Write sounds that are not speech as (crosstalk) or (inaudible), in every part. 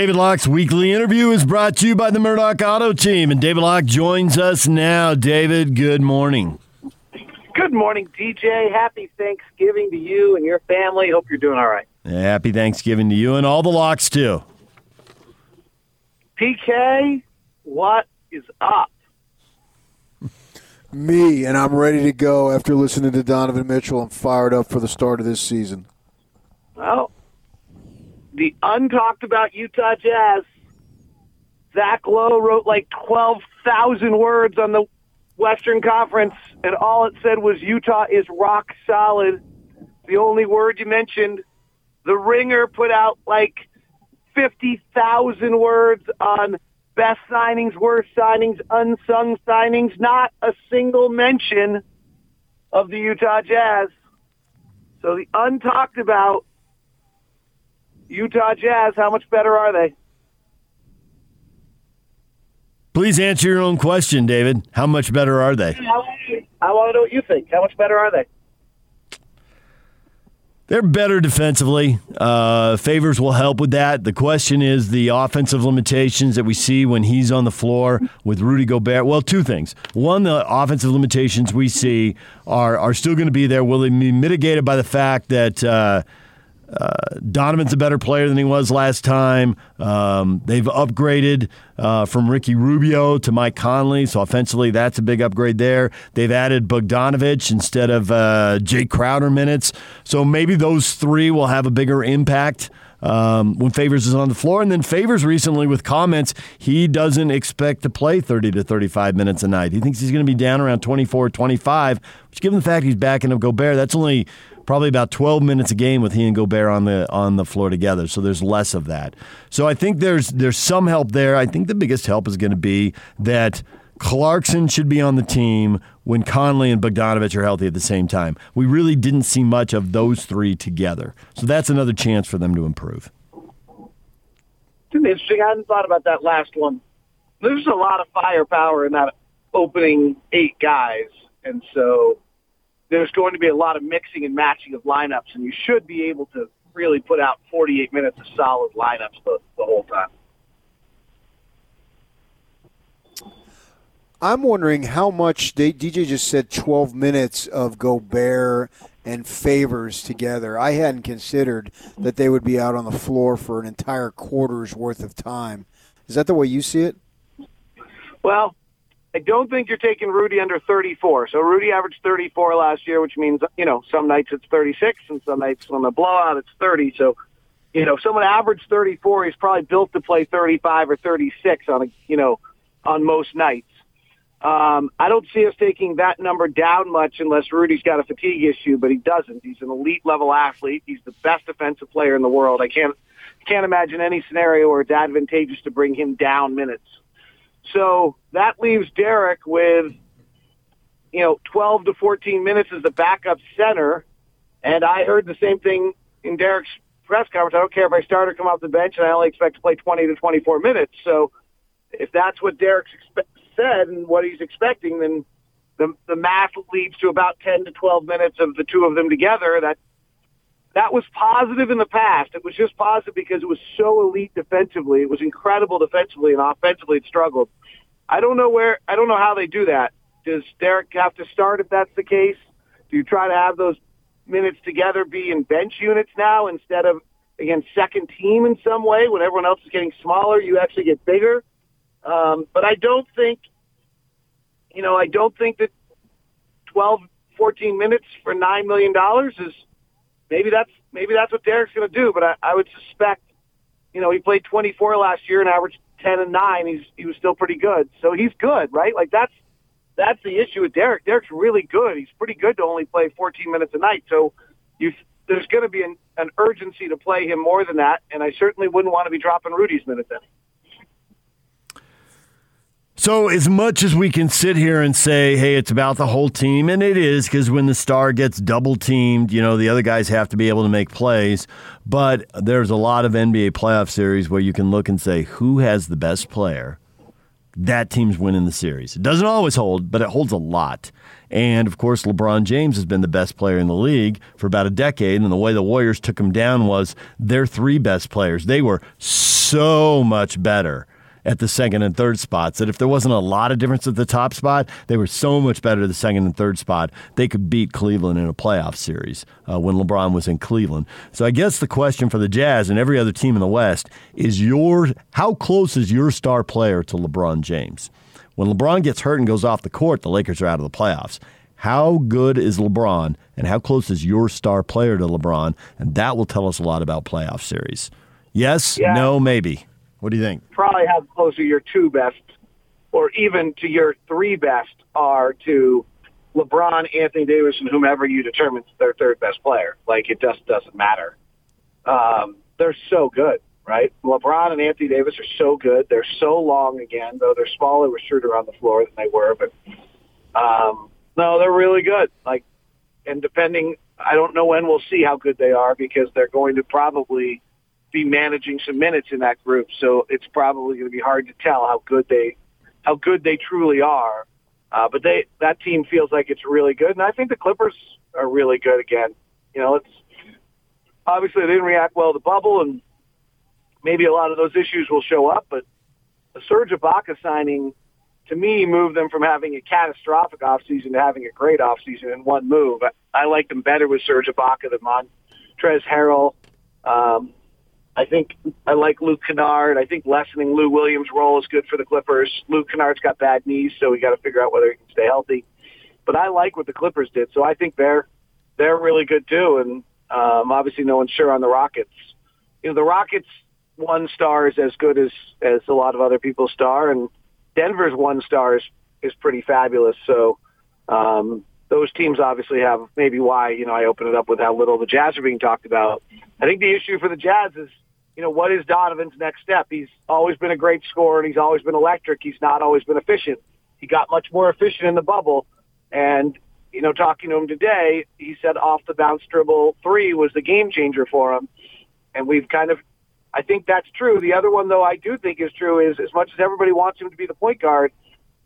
David Locke's weekly interview is brought to you by the Murdock Auto Team, and David Locke joins us now. David, good morning. Good morning, DJ. Happy Thanksgiving to you and your family. Hope you're doing all right. Happy Thanksgiving to you and all the Lockes, too. PK, what is up? (laughs) Me, and I'm ready to go after listening to Donovan Mitchell. I'm fired up for the start of this season. Well, the untalked about Utah Jazz. Zach Lowe wrote like 12,000 words on the Western Conference, and all it said was Utah is rock solid. The only word you mentioned, the Ringer put out like 50,000 words on best signings, worst signings, unsung signings, not a single mention of the Utah Jazz. So the untalked about Utah Jazz, how much better are they? Please answer your own question, David. How much better are they? I want to know what you think. How much better are they? They're better defensively. Uh, favors will help with that. The question is the offensive limitations that we see when he's on the floor with Rudy Gobert. Well, two things. One, the offensive limitations we see are, are still going to be there. Will they be mitigated by the fact that uh, uh, Donovan's a better player than he was last time. Um, they've upgraded uh, from Ricky Rubio to Mike Conley, so offensively, that's a big upgrade there. They've added Bogdanovich instead of uh, Jay Crowder minutes, so maybe those three will have a bigger impact. Um, when Favors is on the floor. And then Favors recently with comments, he doesn't expect to play 30 to 35 minutes a night. He thinks he's going to be down around 24, 25, which given the fact he's backing up Gobert, that's only probably about 12 minutes a game with he and Gobert on the on the floor together. So there's less of that. So I think there's there's some help there. I think the biggest help is going to be that Clarkson should be on the team when Conley and Bogdanovich are healthy at the same time. We really didn't see much of those three together. So that's another chance for them to improve. It's interesting. I hadn't thought about that last one. There's a lot of firepower in that opening eight guys. And so there's going to be a lot of mixing and matching of lineups, and you should be able to really put out 48 minutes of solid lineups the, the whole time. I'm wondering how much they, DJ just said 12 minutes of Gobert and Favors together. I hadn't considered that they would be out on the floor for an entire quarter's worth of time. Is that the way you see it? Well, I don't think you're taking Rudy under 34. So Rudy averaged 34 last year, which means, you know, some nights it's 36 and some nights on the blowout it's 30. So, you know, someone averaged 34, he's probably built to play 35 or 36 on a, you know, on most nights. Um, I don't see us taking that number down much unless Rudy's got a fatigue issue, but he doesn't. He's an elite level athlete. He's the best defensive player in the world. I can't can't imagine any scenario where it's advantageous to bring him down minutes. So that leaves Derrick with you know 12 to 14 minutes as the backup center, and I heard the same thing in Derrick's press conference. I don't care if I start or come off the bench, and I only expect to play 20 to 24 minutes. So if that's what Derrick's expe- said and what he's expecting, then the the math leads to about 10 to 12 minutes of the two of them together. That that was positive in the past. It was just positive because it was so elite defensively. It was incredible defensively and offensively it struggled. I don't know where I don't know how they do that. Does Derrick have to start if that's the case? Do you try to have those minutes together be in bench units now instead of against second team in some way when everyone else is getting smaller, you actually get bigger? Um, but I don't think, you know, I don't think that 12, 14 minutes for $9 million is maybe that's, maybe that's what Derrick's going to do. But I, I would suspect, you know, he played 24 last year and averaged 10 and 9. He's, he was still pretty good. So he's good, right? Like that's, that's the issue with Derrick. Derrick's really good. He's pretty good to only play 14 minutes a night. So you, there's going to be an, an urgency to play him more than that. And I certainly wouldn't want to be dropping Rudy's minutes any. So, as much as we can sit here and say, hey, it's about the whole team, and it is because when the star gets double teamed, you know, the other guys have to be able to make plays. But there's a lot of NBA playoff series where you can look and say, who has the best player that team's winning the series. It doesn't always hold, but it holds a lot. And of course, LeBron James has been the best player in the league for about a decade. And the way the Warriors took him down was their three best players. They were so much better at the second and third spots that if there wasn't a lot of difference at the top spot, they were so much better at the second and third spot. They could beat Cleveland in a playoff series uh, when LeBron was in Cleveland. So I guess the question for the Jazz and every other team in the West is your how close is your star player to LeBron James? When LeBron gets hurt and goes off the court, the Lakers are out of the playoffs. How good is LeBron and how close is your star player to LeBron? And that will tell us a lot about playoff series. Yes, yeah. no, maybe. What do you think? Probably how closer your two best, or even to your three best, are to LeBron, Anthony Davis, and whomever you determine is their third best player. Like it just doesn't matter. Um, they're so good, right? LeBron and Anthony Davis are so good. They're so long again, though they're smaller with Schroeder on the floor than they were. But um, no, they're really good. Like, and depending, I don't know when we'll see how good they are because they're going to probably be managing some minutes in that group. So it's probably going to be hard to tell how good they how good they truly are. Uh, but they that team feels like it's really good, and I think the Clippers are really good again. You know, it's obviously they didn't react well to the bubble, and maybe a lot of those issues will show up. But the Serge Ibaka signing, to me, moved them from having a catastrophic offseason to having a great offseason in one move. I, I like them better with Serge Ibaka than Montrezl Harrell. Um, I think I like Luke Kennard. I think lessening Lou Williams' role is good for the Clippers. Luke Kennard's got bad knees, so we got to figure out whether he can stay healthy. But I like what the Clippers did, so I think they're they're really good too. And um, obviously, no one's sure on the Rockets. You know, the Rockets' one star is as good as as a lot of other people's star, and Denver's one star is is pretty fabulous. So um, those teams obviously have maybe why you know I open it up with how little the Jazz are being talked about. I think the issue for the Jazz is you know, what is Donovan's next step? He's always been a great scorer and he's always been electric. He's not always been efficient. He got much more efficient in the bubble. And, you know, talking to him today, he said off the bounce dribble three was the game changer for him. And we've kind of, I think that's true. The other one, though, I do think is true is as much as everybody wants him to be the point guard,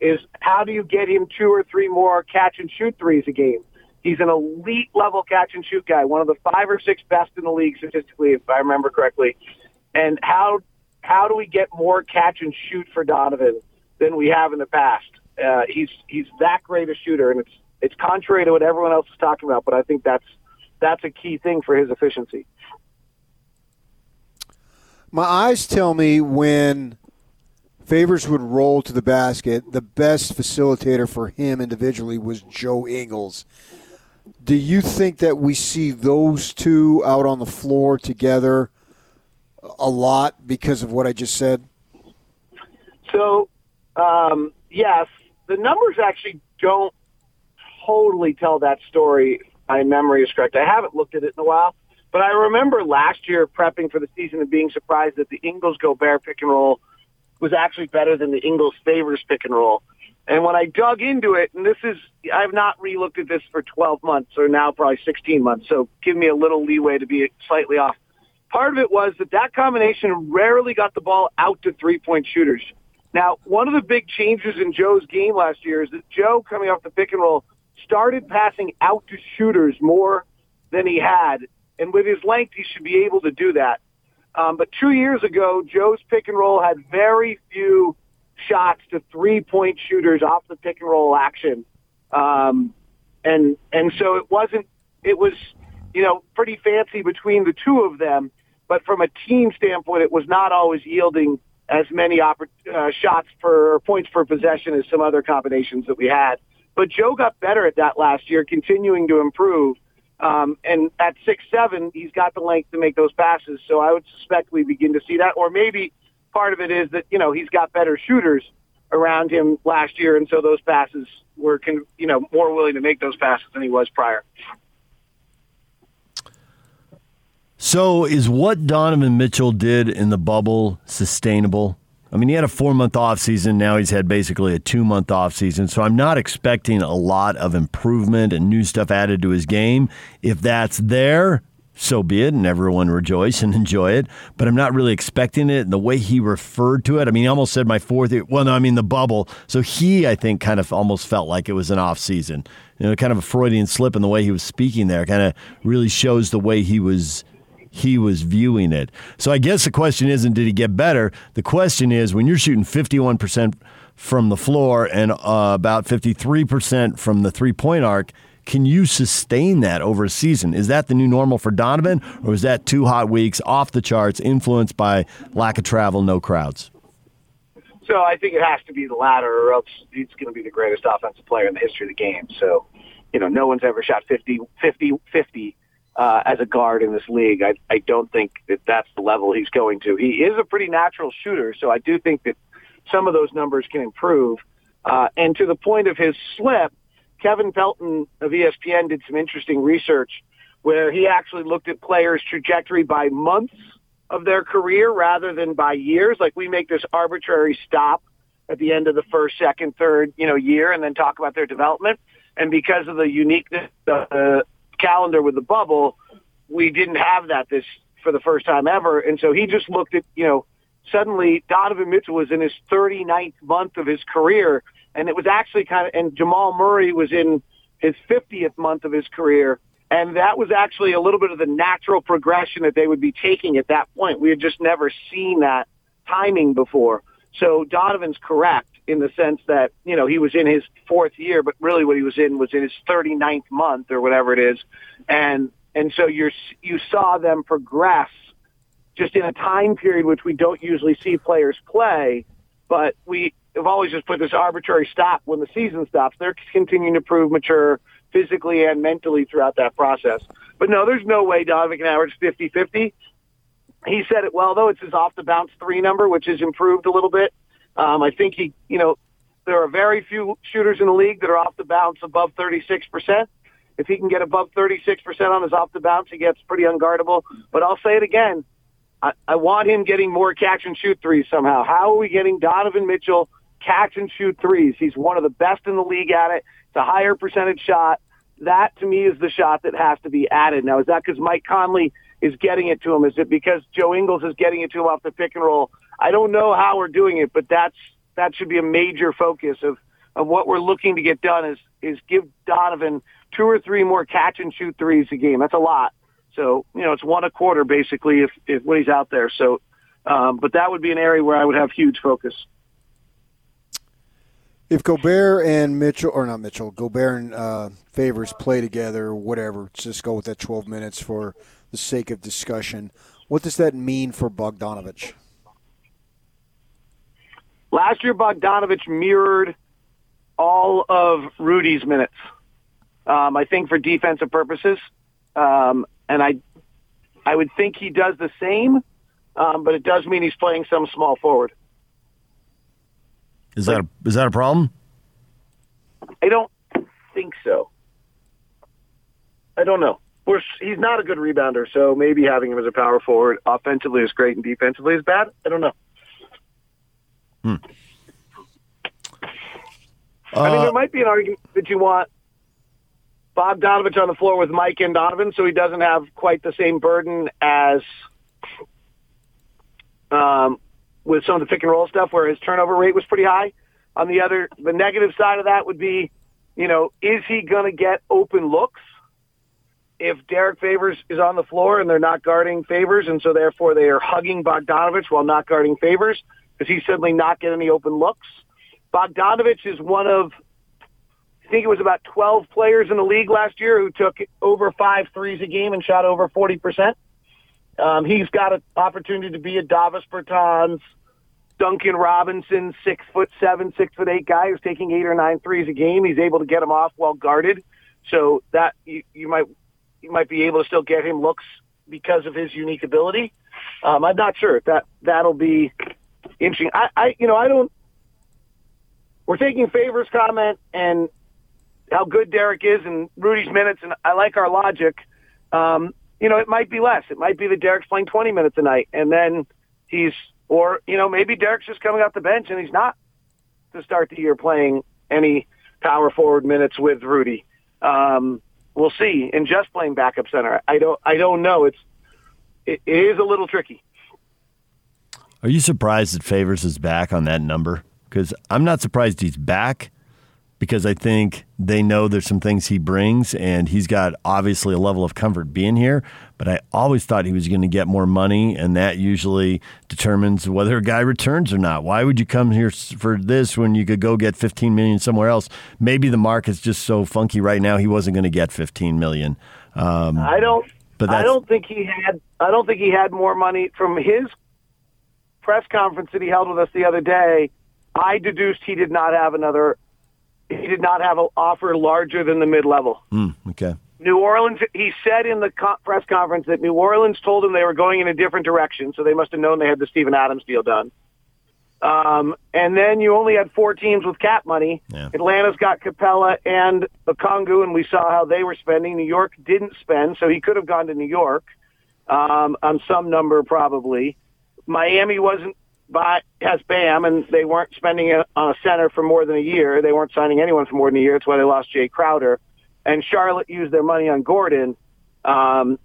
is how do you get him two or three more catch and shoot threes a game? He's an elite level catch and shoot guy, one of the five or six best in the league statistically, if I remember correctly. And how how do we get more catch and shoot for Donovan than we have in the past? Uh, he's he's that great a shooter, and it's it's contrary to what everyone else is talking about, but I think that's that's a key thing for his efficiency. My eyes tell me when Favors would roll to the basket, the best facilitator for him individually was Joe Ingles. Do you think that we see those two out on the floor together a lot because of what I just said? So, um, yes, the numbers actually don't totally tell that story. My memory is correct. I haven't looked at it in a while, but I remember last year prepping for the season and being surprised that the Ingles Gobert pick and roll was actually better than the Ingles Favors pick and roll. And when I dug into it, and this is, I've not relooked at this for 12 months or now probably 16 months, so give me a little leeway to be slightly off. Part of it was that that combination rarely got the ball out to three-point shooters. Now, one of the big changes in Joe's game last year is that Joe, coming off the pick and roll, started passing out to shooters more than he had. And with his length, he should be able to do that. Um, but two years ago, Joe's pick and roll had very few shots to three point shooters off the pick and roll action. Um, and, and so it wasn't, it was, you know, pretty fancy between the two of them. But from a team standpoint, it was not always yielding as many oppor- uh, shots per points per possession as some other combinations that we had. But Joe got better at that last year, continuing to improve. Um, and at six seven, he's got the length to make those passes. So I would suspect we begin to see that, or maybe part of it is that you know he's got better shooters around him last year, and so those passes were can you know more willing to make those passes than he was prior. So, is what Donovan Mitchell did in the bubble sustainable? I mean, he had a four month off season. Now he's had basically a two month off season. So I'm not expecting a lot of improvement and new stuff added to his game. If that's there, so be it, and everyone rejoice and (laughs) enjoy it. But I'm not really expecting it. And the way he referred to it, I mean, he almost said my fourth. Year, well, no, I mean the bubble. So he, I think, kind of almost felt like it was an off season. You know, kind of a Freudian slip in the way he was speaking there. Kind of really shows the way he was he was viewing it. So I guess the question isn't did he get better. The question is when you're shooting 51 percent from the floor and uh, about 53 percent from the three point arc can you sustain that over a season? Is that the new normal for Donovan, or is that two hot weeks off the charts, influenced by lack of travel, no crowds? So I think it has to be the latter, or else he's going to be the greatest offensive player in the history of the game. So, you know, no one's ever shot 50, 50, 50 uh, as a guard in this league. I, I don't think that that's the level he's going to. He is a pretty natural shooter, so I do think that some of those numbers can improve. Uh, and to the point of his slip, Kevin Pelton of ESPN did some interesting research where he actually looked at players' trajectory by months of their career rather than by years. Like we make this arbitrary stop at the end of the first, second, third, you know, year and then talk about their development. And because of the uniqueness of the calendar with the bubble, we didn't have that this for the first time ever. And so he just looked at, you know, suddenly Donovan Mitchell was in his 39th month of his career and it was actually kind of, and Jamal Murray was in his 50th month of his career. And that was actually a little bit of the natural progression that they would be taking at that point. We had just never seen that timing before. So Donovan's correct in the sense that, you know, he was in his fourth year, but really what he was in was in his 39th month or whatever it is. And, and so you're, you saw them progress just in a time period which we don't usually see players play, but we, have always just put this arbitrary stop when the season stops. They're continuing to prove mature physically and mentally throughout that process. But no, there's no way Donovan can average 50-50. He said it well, though. It's his off the bounce three number, which has improved a little bit. Um, I think he, you know, there are very few shooters in the league that are off the bounce above 36%. If he can get above 36% on his off the bounce, he gets pretty unguardable. But I'll say it again. I, I want him getting more catch and shoot threes somehow. How are we getting Donovan Mitchell catch and shoot threes. He's one of the best in the league at it. It's a higher percentage shot. That to me is the shot that has to be added. Now, is that because Mike Conley is getting it to him? Is it because Joe Ingles is getting it to him off the pick and roll? I don't know how we're doing it, but that's that should be a major focus of of what we're looking to get done is is give Donovan two or three more catch and shoot threes a game. That's a lot. So you know it's one a quarter basically if, if when he's out there. So, um, but that would be an area where I would have huge focus if Gobert and Mitchell, or not Mitchell, Gobert and uh, Favors play together, whatever, just go with that 12 minutes for the sake of discussion. What does that mean for Bogdanovich? Last year, Bogdanovich mirrored all of Rudy's minutes. Um, I think for defensive purposes, um, and I, I would think he does the same, um, but it does mean he's playing some small forward. Is that a, is that a problem? I don't think so. I don't know. We're, he's not a good rebounder, so maybe having him as a power forward offensively is great and defensively is bad. I don't know. Hmm. Uh, I mean, there might be an argument that you want Bogdanovich on the floor with Mike and Donovan, so he doesn't have quite the same burden as um, with some of the pick and roll stuff where his turnover rate was pretty high. On the other, the negative side of that would be, you know, is he going to get open looks if Derrick Favors is on the floor and they're not guarding Favors, and so therefore they are hugging Bogdanovich while not guarding Favors? Does he suddenly not get any open looks? Bogdanovich is one of, I think it was about 12 players in the league last year who took over five threes a game and shot over 40%. Um, he's got an opportunity to be a Davis Bertans, Duncan Robinson, six foot seven, six foot eight guy who's taking eight or nine threes a game. He's able to get them off well guarded, so that you, you might you might be able to still get him looks because of his unique ability. Um, I'm not sure that that'll be interesting. I, I you know I don't. We're taking favors comment and how good Derrick is and Rudy's minutes, and I like our logic. Um, you know, it might be less. It might be that Derrick's playing 20 minutes a night, and then he's, or you know, maybe Derrick's just coming off the bench and he's not to start the year playing any power forward minutes with Rudy. Um, we'll see. And just playing backup center, I don't I don't know. It's it, it is a little tricky. Are you surprised that Favors is back on that number? Because I'm not surprised he's back because I think they know there's some things he brings, and he's got obviously a level of comfort being here. But I always thought he was going to get more money, and that usually determines whether a guy returns or not. Why would you come here for this when you could go get 15 million somewhere else? Maybe the market's just so funky right now; he wasn't going to get 15 million. Um, I don't. But I don't think he had. I don't think he had more money from his press conference that he held with us the other day. I deduced he did not have another he did not have an offer larger than the mid level. Mm, okay. New Orleans, he said in the co- press conference that New Orleans told him they were going in a different direction, so they must have known they had the Steven Adams deal done. Um, and then you only had four teams with cap money. Yeah. Atlanta's got Capela and Okongwu, and we saw how they were spending. New York didn't spend, so he could have gone to New York um, on some number probably. Miami wasn't by has Bam, and they weren't spending it on a center for more than a year. They weren't signing anyone for more than a year. That's why they lost Jay Crowder. And Charlotte used their money on Gordon. Um,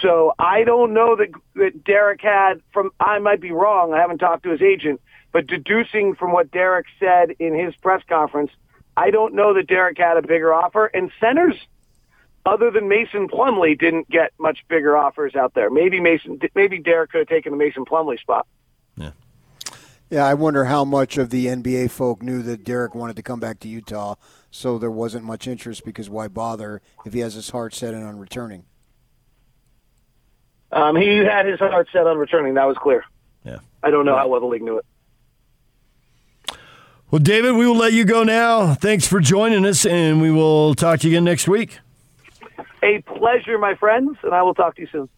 so I don't know that that Derrick had from. I might be wrong. I haven't talked to his agent, but deducing from what Derrick said in his press conference, I don't know that Derrick had a bigger offer. And centers, other than Mason Plumlee, didn't get much bigger offers out there. Maybe Mason, maybe Derrick could have taken the Mason Plumlee spot. Yeah. Yeah, I wonder how much of the NBA folk knew that Derrick wanted to come back to Utah, so there wasn't much interest because why bother if he has his heart set on returning? Um, he had his heart set on returning. That was clear. Yeah. I don't know how well the league knew it. Well, David, we will let you go now. Thanks for joining us, and we will talk to you again next week. A pleasure, my friends, and I will talk to you soon.